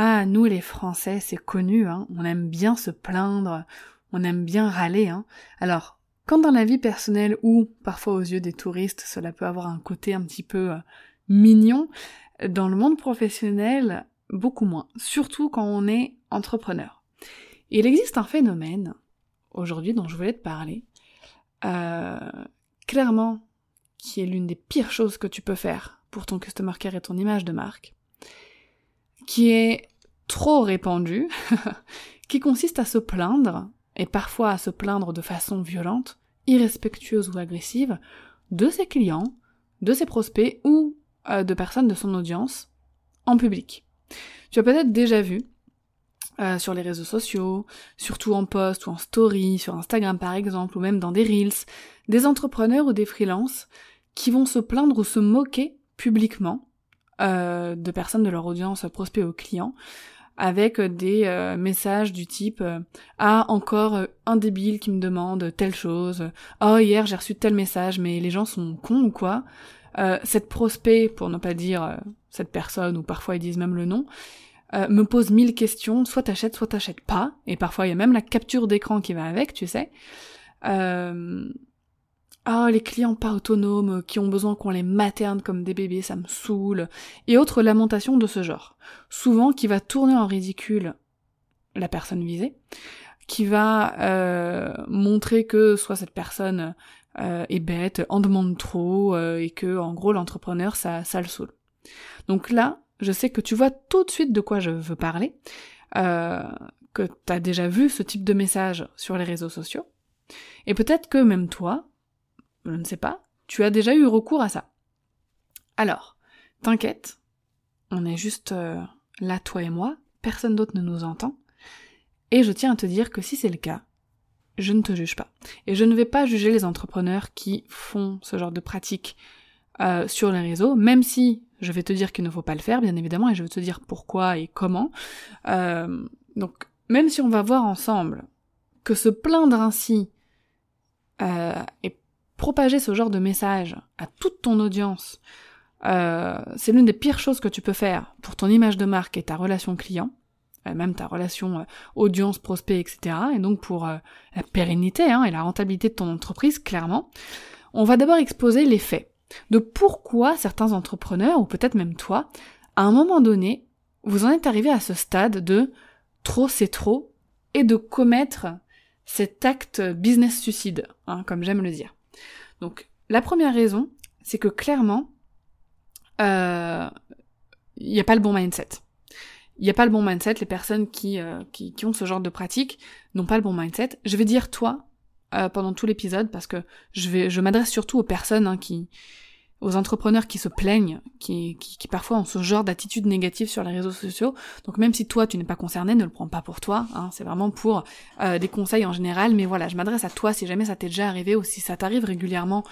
Ah, nous les Français, c'est connu, hein. on aime bien se plaindre, on aime bien râler. Hein. Alors, quand dans la vie personnelle ou parfois aux yeux des touristes, cela peut avoir un côté un petit peu euh, mignon, dans le monde professionnel, beaucoup moins, surtout quand on est entrepreneur. il existe un phénomène, aujourd'hui, dont je voulais te parler, euh, clairement, qui est l'une des pires choses que tu peux faire pour ton customer care et ton image de marque, qui est trop répandu, qui consiste à se plaindre, et parfois à se plaindre de façon violente, irrespectueuse ou agressive, de ses clients, de ses prospects ou euh, de personnes de son audience en public. Tu as peut-être déjà vu euh, sur les réseaux sociaux, surtout en post ou en story, sur Instagram par exemple, ou même dans des reels, des entrepreneurs ou des freelances qui vont se plaindre ou se moquer publiquement euh, de personnes de leur audience prospect aux clients avec des euh, messages du type euh, ah encore un débile qui me demande telle chose. Oh hier j'ai reçu tel message mais les gens sont cons ou quoi cette prospect pour ne pas dire cette personne ou parfois ils disent même le nom me pose mille questions. Soit t'achètes soit t'achètes pas. Et parfois il y a même la capture d'écran qui va avec tu sais ah, les clients pas autonomes, qui ont besoin qu'on les materne comme des bébés, ça me saoule, et autres lamentations de ce genre. Souvent qui va tourner en ridicule la personne visée, qui va euh, montrer que soit cette personne euh, est bête, en demande trop, euh, et que en gros l'entrepreneur ça, ça le saoule. Donc là, je sais que tu vois tout de suite de quoi je veux parler, que tu as déjà vu ce type de message sur les réseaux sociaux, et peut-être que même toi, je ne sais pas, tu as déjà eu recours à ça. Alors, t'inquiète, on est juste euh, là, toi et moi, personne d'autre ne nous entend, et je tiens à te dire que si c'est le cas, je ne te juge pas. Et je ne vais pas juger les entrepreneurs qui font ce genre de pratique euh, sur les réseaux, même si je vais te dire qu'il ne faut pas le faire, bien évidemment, et je vais te dire pourquoi et comment. Euh, donc, même si on va voir ensemble que se plaindre ainsi est propager ce genre de message à toute ton audience, euh, c'est l'une des pires choses que tu peux faire pour ton image de marque et ta relation client, euh, même ta relation euh, audience, prospect, etc. Et donc pour la pérennité hein, et la rentabilité de ton entreprise, clairement. On va d'abord exposer les faits de pourquoi certains entrepreneurs, ou peut-être même toi, à un moment donné, vous en êtes arrivé à ce stade de trop c'est trop et de commettre cet acte business suicide, hein, comme j'aime le dire. Donc la première raison, c'est que clairement, il euh, n'y a pas le bon mindset. Il n'y a pas le bon mindset, les personnes qui, euh, qui, qui, ont ce genre de pratique n'ont pas le bon mindset. Je vais dire toi euh, pendant tout l'épisode parce que je vais je m'adresse surtout aux personnes hein, qui, aux entrepreneurs qui se plaignent, qui, qui, parfois ont ce genre d'attitude négative sur les réseaux sociaux. Donc même si toi tu n'es pas concerné, ne le prends pas pour toi. Hein, c'est vraiment pour euh, des conseils en général. Mais voilà, je m'adresse à toi si jamais ça t'est déjà arrivé ou si ça t'arrive régulièrement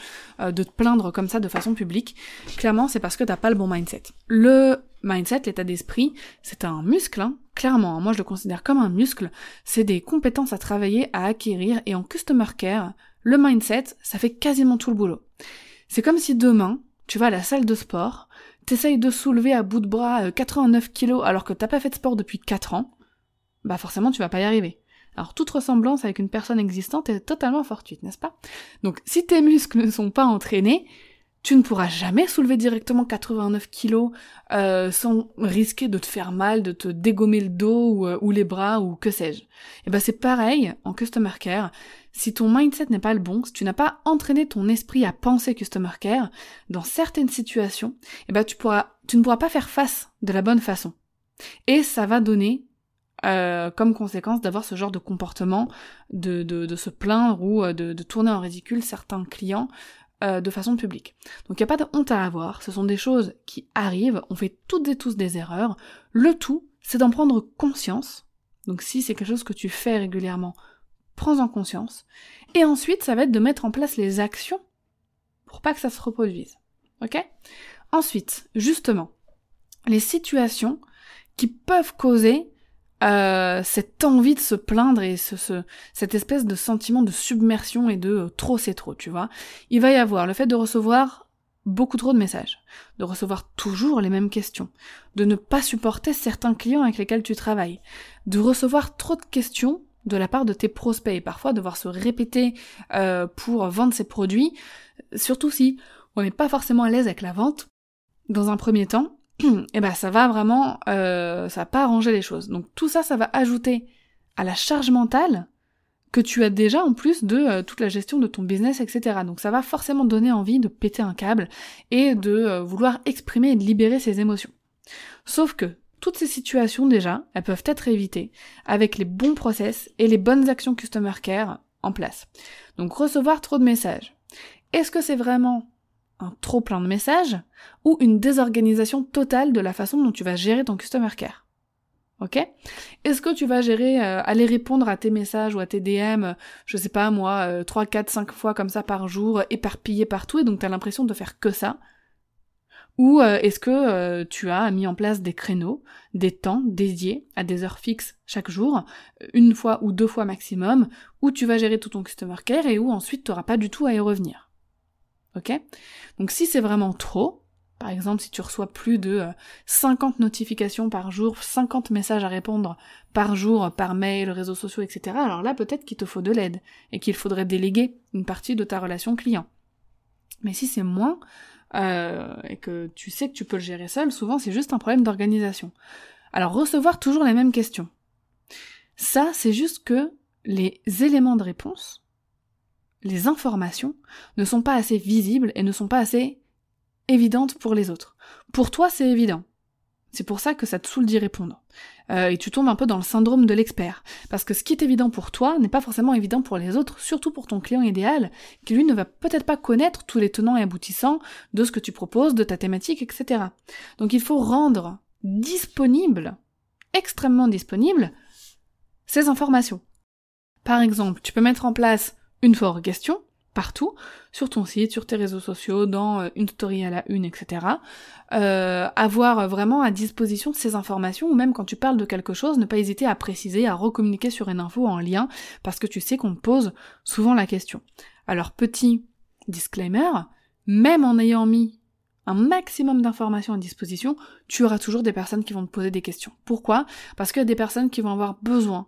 euh, de te plaindre comme ça de façon publique. Clairement, c'est parce que t'as pas le bon mindset. Le mindset, l'état d'esprit, c'est un muscle. Hein, clairement, moi je le considère comme un muscle. C'est des compétences à travailler, à acquérir. Et en customer care, le mindset, ça fait quasiment tout le boulot. C'est comme si demain, tu vas à la salle de sport, t'essayes de soulever à bout de bras 89 euh, kilos alors que t'as pas fait de sport depuis 4 ans, bah forcément tu vas pas y arriver. Alors toute ressemblance avec une personne existante est totalement fortuite, n'est-ce pas? Donc si tes muscles ne sont pas entraînés, tu ne pourras jamais soulever directement 89 kilos euh, sans risquer de te faire mal, de te dégommer le dos ou, euh, les bras ou que sais-je. Et ben c'est pareil en customer care. Si ton mindset n'est pas le bon, si tu n'as pas entraîné ton esprit à penser customer care, dans certaines situations, eh ben tu pourras, tu ne pourras pas faire face de la bonne façon. Et ça va donner euh, comme conséquence d'avoir ce genre de comportement, de, de, de se plaindre ou euh, de, de, tourner en ridicule certains clients euh, de façon publique. Donc il n'y a pas de honte à avoir, ce sont des choses qui arrivent, on fait toutes et tous des erreurs. Le tout, c'est d'en prendre conscience. Donc si c'est quelque chose que tu fais régulièrement, prends-en conscience. Et ensuite, ça va être de mettre en place les actions pour pas que ça se reproduise. Ok? Ensuite, justement, les situations qui peuvent causer euh, cette envie de se plaindre et ce, cette espèce de sentiment de submersion et de euh, trop c'est trop, tu vois. Il va y avoir le fait de recevoir beaucoup trop de messages, de recevoir toujours les mêmes questions, de ne pas supporter certains clients avec lesquels tu travailles, de recevoir trop de questions de la part de tes prospects et parfois devoir se répéter euh, pour vendre ses produits, surtout si on n'est pas forcément à l'aise avec la vente, dans un premier temps, et eh ben ça va vraiment, euh, ça va pas arranger les choses. Donc tout ça, ça va ajouter à la charge mentale que tu as déjà en plus de euh, toute la gestion de ton business, etc. Donc ça va forcément donner envie de péter un câble et de vouloir exprimer et de libérer ses émotions. Sauf que toutes ces situations déjà, elles peuvent être évitées avec les bons process et les bonnes actions customer care en place. Donc recevoir trop de messages. Est-ce que c'est vraiment un trop plein de messages ou une désorganisation totale de la façon dont tu vas gérer ton customer care? Ok? Est-ce que tu vas gérer, euh, aller répondre à tes messages ou à tes DM, je sais pas moi, 3, 4, 5 fois comme ça par jour, éparpillé partout, et donc t'as l'impression de faire que ça? Ou euh, est-ce que tu as mis en place des créneaux, des temps dédiés à des heures fixes chaque jour, une fois ou deux fois maximum, où tu vas gérer tout ton customer care et où ensuite tu n'auras pas du tout à y revenir? Ok? Donc si c'est vraiment trop, par exemple si tu reçois plus de 50 euh, notifications par jour, 50 messages à répondre par jour, par mail, réseaux sociaux, etc., alors là peut-être qu'il te faut de l'aide et qu'il faudrait déléguer une partie de ta relation client. Mais si c'est moins, euh, et que tu sais que tu peux le gérer seul, souvent c'est juste un problème d'organisation. Alors recevoir toujours les mêmes questions. Ça, c'est juste que les éléments de réponse les informations ne sont pas assez visibles et ne sont pas assez évidentes pour les autres. Pour toi, c'est évident. C'est pour ça que ça te saoule d'y répondre. Euh, et tu tombes un peu dans le syndrome de l'expert. Parce que ce qui est évident pour toi n'est pas forcément évident pour les autres, surtout pour ton client idéal, qui lui ne va peut-être pas connaître tous les tenants et aboutissants de ce que tu proposes, de ta thématique, etc. Donc il faut rendre disponible, extrêmement disponible, ces informations. Par exemple, tu peux mettre en place une forte question, partout, sur ton site, sur tes réseaux sociaux, dans euh, une story à la une, etc. Euh, avoir vraiment à disposition ces informations, ou même quand tu parles de quelque chose, ne pas hésiter à préciser, à recommuniquer sur une info en lien, parce que tu sais qu'on pose souvent la question. Alors petit disclaimer, même en ayant mis un maximum d'informations à disposition, tu auras toujours des personnes qui vont te poser des questions. Pourquoi? Parce qu'il y a des personnes qui vont avoir besoin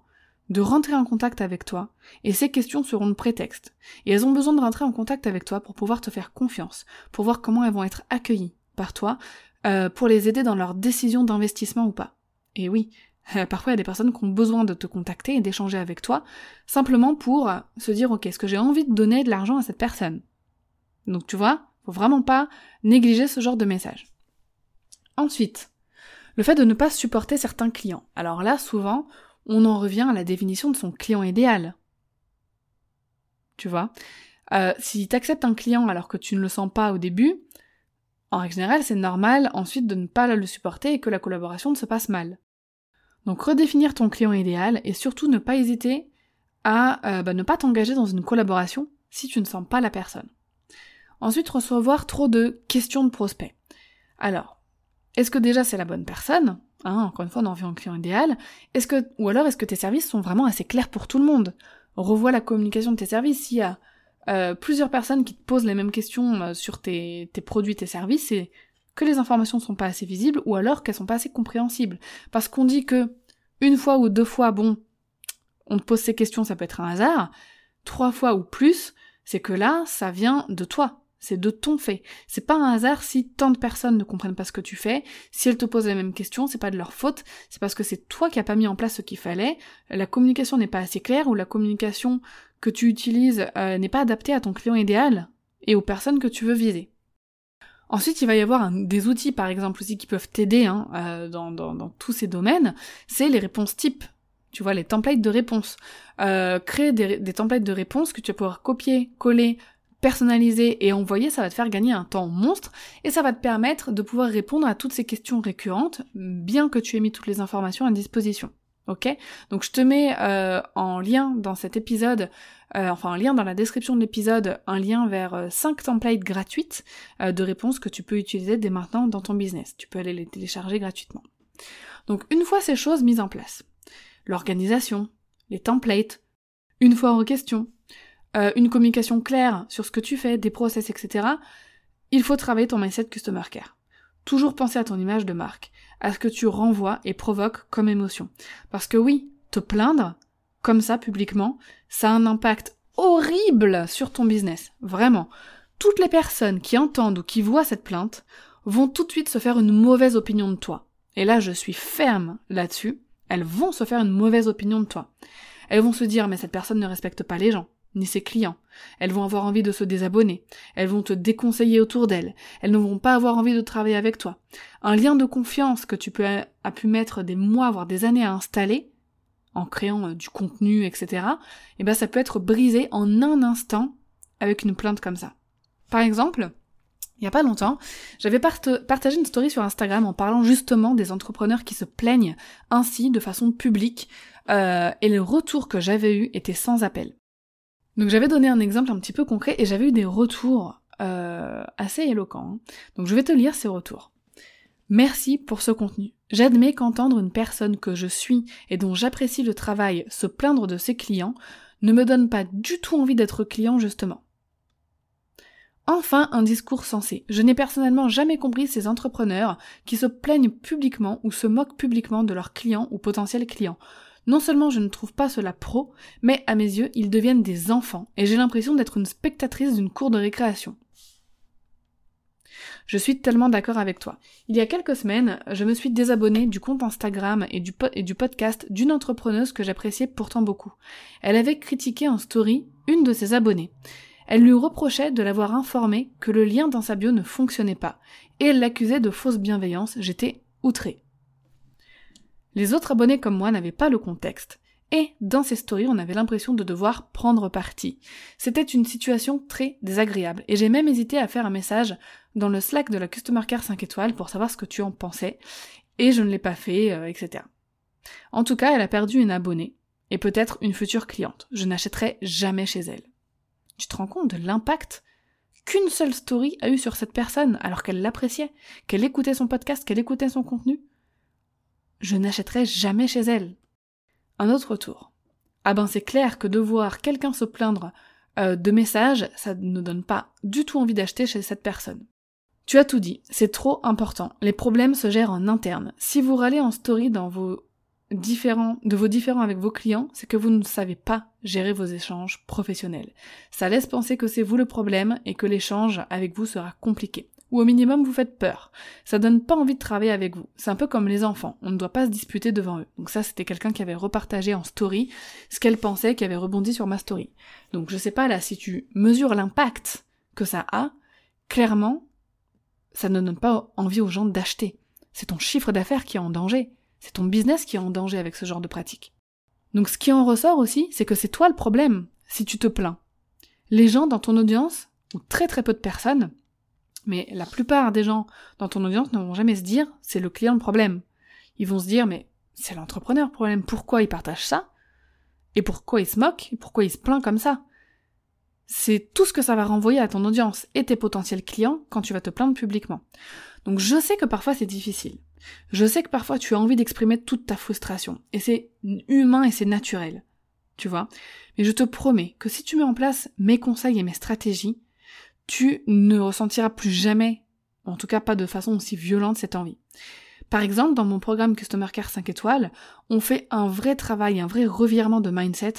de rentrer en contact avec toi, et ces questions seront le prétexte. Et elles ont besoin de rentrer en contact avec toi pour pouvoir te faire confiance, pour voir comment elles vont être accueillies par toi, euh, pour les aider dans leur décision d'investissement ou pas. Et oui, euh, parfois il y a des personnes qui ont besoin de te contacter et d'échanger avec toi, simplement pour se dire ok, est-ce que j'ai envie de donner de l'argent à cette personne? Donc tu vois, faut vraiment pas négliger ce genre de message. Ensuite, le fait de ne pas supporter certains clients. Alors là, souvent, on en revient à la définition de son client idéal. Tu vois? Euh, Si tu acceptes un client alors que tu ne le sens pas au début, en règle générale, c'est normal ensuite de ne pas le supporter et que la collaboration se passe mal. Donc redéfinir ton client idéal et surtout ne pas hésiter à euh, bah, ne pas t'engager dans une collaboration si tu ne sens pas la personne. Ensuite, recevoir trop de questions de prospects. Alors, est-ce que déjà c'est la bonne personne? Hein, encore une fois, on en un client idéal. Est-ce que, ou alors est-ce que tes services sont vraiment assez clairs pour tout le monde? Revois la communication de tes services. S'il y a euh, plusieurs personnes qui te posent les mêmes questions euh, sur tes, tes produits, tes services, c'est que les informations ne sont pas assez visibles ou alors qu'elles sont pas assez compréhensibles. Parce qu'on dit que une fois ou deux fois, bon, on te pose ces questions, ça peut être un hasard. Trois fois ou plus, c'est que là, ça vient de toi. C'est de ton fait. C'est pas un hasard si tant de personnes ne comprennent pas ce que tu fais. Si elles te posent la même question, c'est pas de leur faute. C'est parce que c'est toi qui as pas mis en place ce qu'il fallait. La communication n'est pas assez claire ou la communication que tu utilises euh, n'est pas adaptée à ton client idéal et aux personnes que tu veux viser. Ensuite, il va y avoir des outils, par exemple, aussi qui peuvent t'aider hein, euh, dans, tous ces domaines. C'est les réponses types. Tu vois, les templates de réponses. Euh, créer des, des templates de réponses que tu vas pouvoir copier, coller, personnalisé et envoyé, ça va te faire gagner un temps monstre et ça va te permettre de pouvoir répondre à toutes ces questions récurrentes, bien que tu aies mis toutes les informations à disposition. Ok? Donc je te mets euh, en lien dans cet épisode, euh, enfin un lien dans la description de l'épisode, un lien vers 5 euh, templates gratuites de réponses que tu peux utiliser dès maintenant dans ton business. Tu peux aller les télécharger gratuitement. Donc une fois ces choses mises en place, l'organisation, les templates, une fois en question, une communication claire sur ce que tu fais, des process, etc., il faut travailler ton mindset customer care. Toujours penser à ton image de marque, à ce que tu renvoies et provoques comme émotion. Parce que oui, te plaindre, comme ça, publiquement, ça a un impact horrible sur ton business. Vraiment. Toutes les personnes qui entendent ou qui voient cette plainte vont tout de suite se faire une mauvaise opinion de toi. Et là, je suis ferme là-dessus. Elles vont se faire une mauvaise opinion de toi. Elles vont se dire, mais cette personne ne respecte pas les gens ni ses clients. Elles vont avoir envie de se désabonner. Elles vont te déconseiller autour d'elles. Elles ne vont pas avoir envie de travailler avec toi. Un lien de confiance que tu as pu mettre des mois, voire des années à installer, en créant euh, du contenu, etc., eh ben, ça peut être brisé en un instant avec une plainte comme ça. Par exemple, il y a pas longtemps, j'avais partagé une story sur Instagram en parlant justement des entrepreneurs qui se plaignent ainsi de façon publique, euh, et le retour que j'avais eu était sans appel. Donc j'avais donné un exemple un petit peu concret et j'avais eu des retours euh, assez éloquents. Hein. Donc je vais te lire ces retours. Merci pour ce contenu. J'admets qu'entendre une personne que je suis et dont j'apprécie le travail se plaindre de ses clients ne me donne pas du tout envie d'être client justement. Enfin, un discours sensé. Je n'ai personnellement jamais compris ces entrepreneurs qui se plaignent publiquement ou se moquent publiquement de leurs clients ou potentiels clients. Non seulement je ne trouve pas cela pro, mais à mes yeux, ils deviennent des enfants, et j'ai l'impression d'être une spectatrice d'une cour de récréation. Je suis tellement d'accord avec toi. Il y a quelques semaines, je me suis désabonnée du compte Instagram et du, et du podcast d'une entrepreneuse que j'appréciais pourtant beaucoup. Elle avait critiqué en story une de ses abonnées. Elle lui reprochait de l'avoir informée que le lien dans sa bio ne fonctionnait pas, et elle l'accusait de fausse bienveillance, j'étais outrée. Les autres abonnés comme moi n'avaient pas le contexte. Et dans ces stories, on avait l'impression de devoir prendre parti. C'était une situation très désagréable, et j'ai même hésité à faire un message dans le Slack de la Customer Care 5 étoiles pour savoir ce que tu en pensais, et je ne l'ai pas fait, euh, etc. En tout cas, elle a perdu une abonnée, et peut-être une future cliente. Je n'achèterai jamais chez elle. Tu te rends compte de l'impact qu'une seule story a eu sur cette personne alors qu'elle l'appréciait, qu'elle écoutait son podcast, qu'elle écoutait son contenu? Je n'achèterai jamais chez elle. Un autre tour. Ah ben c'est clair que de voir quelqu'un se plaindre euh, de messages, ça ne donne pas du tout envie d'acheter chez cette personne. Tu as tout dit, c'est trop important. Les problèmes se gèrent en interne. Si vous râlez en story dans vos différents, de vos différents avec vos clients, c'est que vous ne savez pas gérer vos échanges professionnels. Ça laisse penser que c'est vous le problème et que l'échange avec vous sera compliqué ou au minimum vous faites peur. Ça donne pas envie de travailler avec vous. C'est un peu comme les enfants, on ne doit pas se disputer devant eux. Donc ça c'était quelqu'un qui avait repartagé en story ce qu'elle pensait, qui avait rebondi sur ma story. Donc je sais pas là si tu mesures l'impact que ça a, clairement ça ne donne pas envie aux gens d'acheter. C'est ton chiffre d'affaires qui est en danger. C'est ton business qui est en danger avec ce genre de pratique. Donc ce qui en ressort aussi, c'est que c'est toi le problème si tu te plains. Les gens dans ton audience, ou très très peu de personnes, mais la plupart des gens dans ton audience ne vont jamais se dire c'est le client le problème. Ils vont se dire mais c'est l'entrepreneur le problème, pourquoi il partage ça? Et pourquoi il se moque Et pourquoi il se plaint comme ça? C'est tout ce que ça va renvoyer à ton audience et tes potentiels clients quand tu vas te plaindre publiquement. Donc je sais que parfois c'est difficile. Je sais que parfois tu as envie d'exprimer toute ta frustration. Et c'est humain et c'est naturel. Tu vois? Mais je te promets que si tu mets en place mes conseils et mes stratégies, tu ne ressentiras plus jamais, en tout cas pas de façon aussi violente, cette envie. Par exemple, dans mon programme Customer Care 5 étoiles, on fait un vrai travail, un vrai revirement de mindset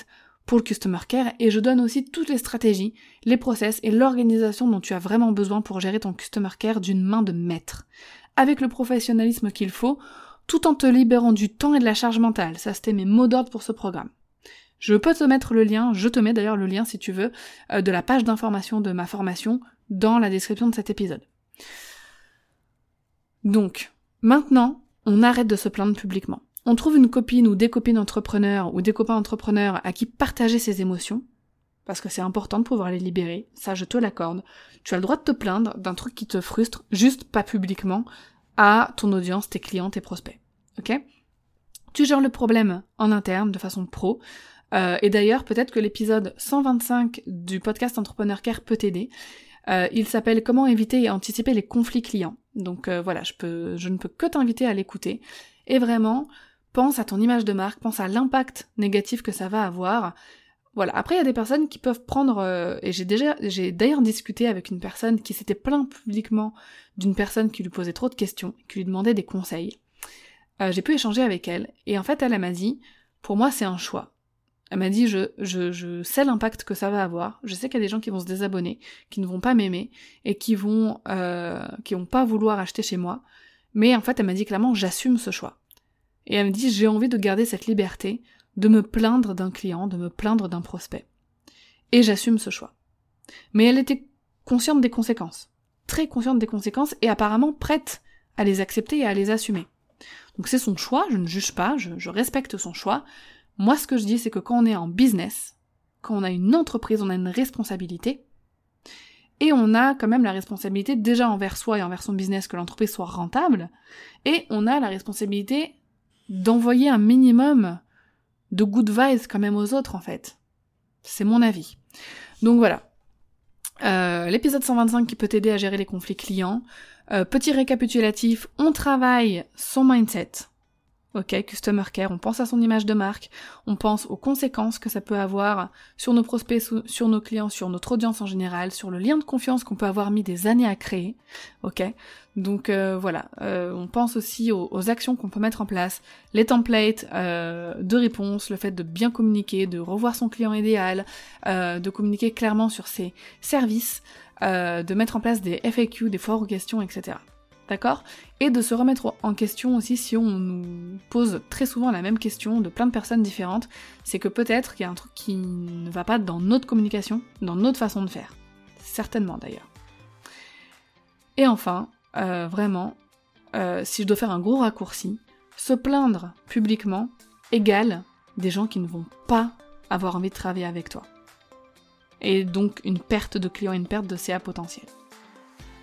pour le Customer Care et je donne aussi toutes les stratégies, les process et l'organisation dont tu as vraiment besoin pour gérer ton Customer Care d'une main de maître, avec le professionnalisme qu'il faut, tout en te libérant du temps et de la charge mentale. Ça, c'était mes mots d'ordre pour ce programme. Je peux te mettre le lien, je te mets d'ailleurs le lien si tu veux, euh, de la page d'information de ma formation dans la description de cet épisode. Donc, maintenant, on arrête de se plaindre publiquement. On trouve une copine ou des copines entrepreneurs ou des copains entrepreneurs à qui partager ses émotions, parce que c'est important de pouvoir les libérer, ça je te l'accorde. Tu as le droit de te plaindre d'un truc qui te frustre, juste pas publiquement, à ton audience, tes clients, tes prospects. Ok? Tu gères le problème en interne, de façon pro. Euh, et d'ailleurs, peut-être que l'épisode 125 du podcast Entrepreneur Care peut t'aider. Euh, il s'appelle Comment éviter et anticiper les conflits clients. Donc euh, voilà, je, ne peux que t'inviter à l'écouter. Et vraiment, pense à ton image de marque, pense à l'impact négatif que ça va avoir. Voilà. Après, il y a des personnes qui peuvent prendre, et j'ai déjà, j'ai d'ailleurs discuté avec une personne qui s'était plaint publiquement d'une personne qui lui posait trop de questions, qui lui demandait des conseils. J'ai pu échanger avec elle, et en fait, elle, elle m'a dit, pour moi, c'est un choix. Elle m'a dit, je, je, je sais l'impact que ça va avoir. Je sais qu'il y a des gens qui vont se désabonner, qui ne vont pas m'aimer, et qui vont, euh, qui vont pas vouloir acheter chez moi. Mais en fait, elle m'a dit clairement, j'assume ce choix. Et elle me dit, j'ai envie de garder cette liberté de me plaindre d'un client, de me plaindre d'un prospect. Et j'assume ce choix. Mais elle était consciente des conséquences. Très consciente des conséquences et apparemment prête à les accepter et à les assumer. Donc c'est son choix, je ne juge pas, je, je respecte son choix. Moi ce que je dis c'est que quand on est en business, quand on a une entreprise, on a une responsabilité. Et on a quand même la responsabilité déjà envers soi et envers son business que l'entreprise soit rentable. Et on a la responsabilité d'envoyer un minimum de good vibes quand même aux autres en fait. C'est mon avis. Donc voilà. Euh, L'épisode 125 qui peut t'aider à gérer les conflits clients. Euh, petit récapitulatif, on travaille son mindset, Ok, Customer Care, on pense à son image de marque, on pense aux conséquences que ça peut avoir sur nos prospects, sur nos clients, sur notre audience en général, sur le lien de confiance qu'on peut avoir mis des années à créer. Ok, donc euh, voilà, euh, on pense aussi aux, actions qu'on peut mettre en place, les templates euh, de réponse, le fait de bien communiquer, de revoir son client idéal, de communiquer clairement sur ses services, de mettre en place des FAQ, des foires aux questions, etc d'accord? Et de se remettre en question aussi si on nous pose très souvent la même question de plein de personnes différentes, c'est que peut-être qu'il y a un truc qui ne va pas dans notre communication, dans notre façon de faire. Certainement d'ailleurs. Et enfin, euh, vraiment, euh, si je dois faire un gros raccourci, se plaindre publiquement égale des gens qui ne vont pas avoir envie de travailler avec toi. Et donc une perte de clients, une perte de CA potentiel.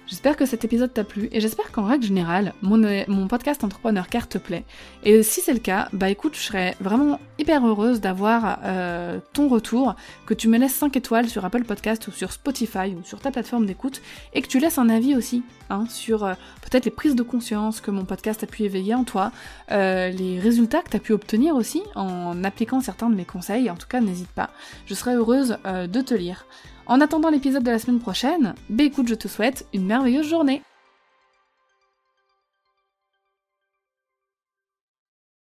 J'espère que cet épisode t'a plu et j'espère qu'en règle générale, mon, euh, podcast Entrepreneur Car te plaît. Et si c'est le cas, bah écoute, je serais vraiment hyper heureuse d'avoir euh, ton retour, que tu me laisses 5 étoiles sur Apple Podcast ou sur Spotify ou sur ta plateforme d'écoute et que tu laisses un avis aussi hein, sur euh, peut-être les prises de conscience que mon podcast a pu éveiller en toi, les résultats que tu as pu obtenir aussi en appliquant certains de mes conseils. En tout cas, n'hésite pas. Je serais heureuse de te lire. En attendant l'épisode de la semaine prochaine, bah écoute, je te souhaite une merveilleuse journée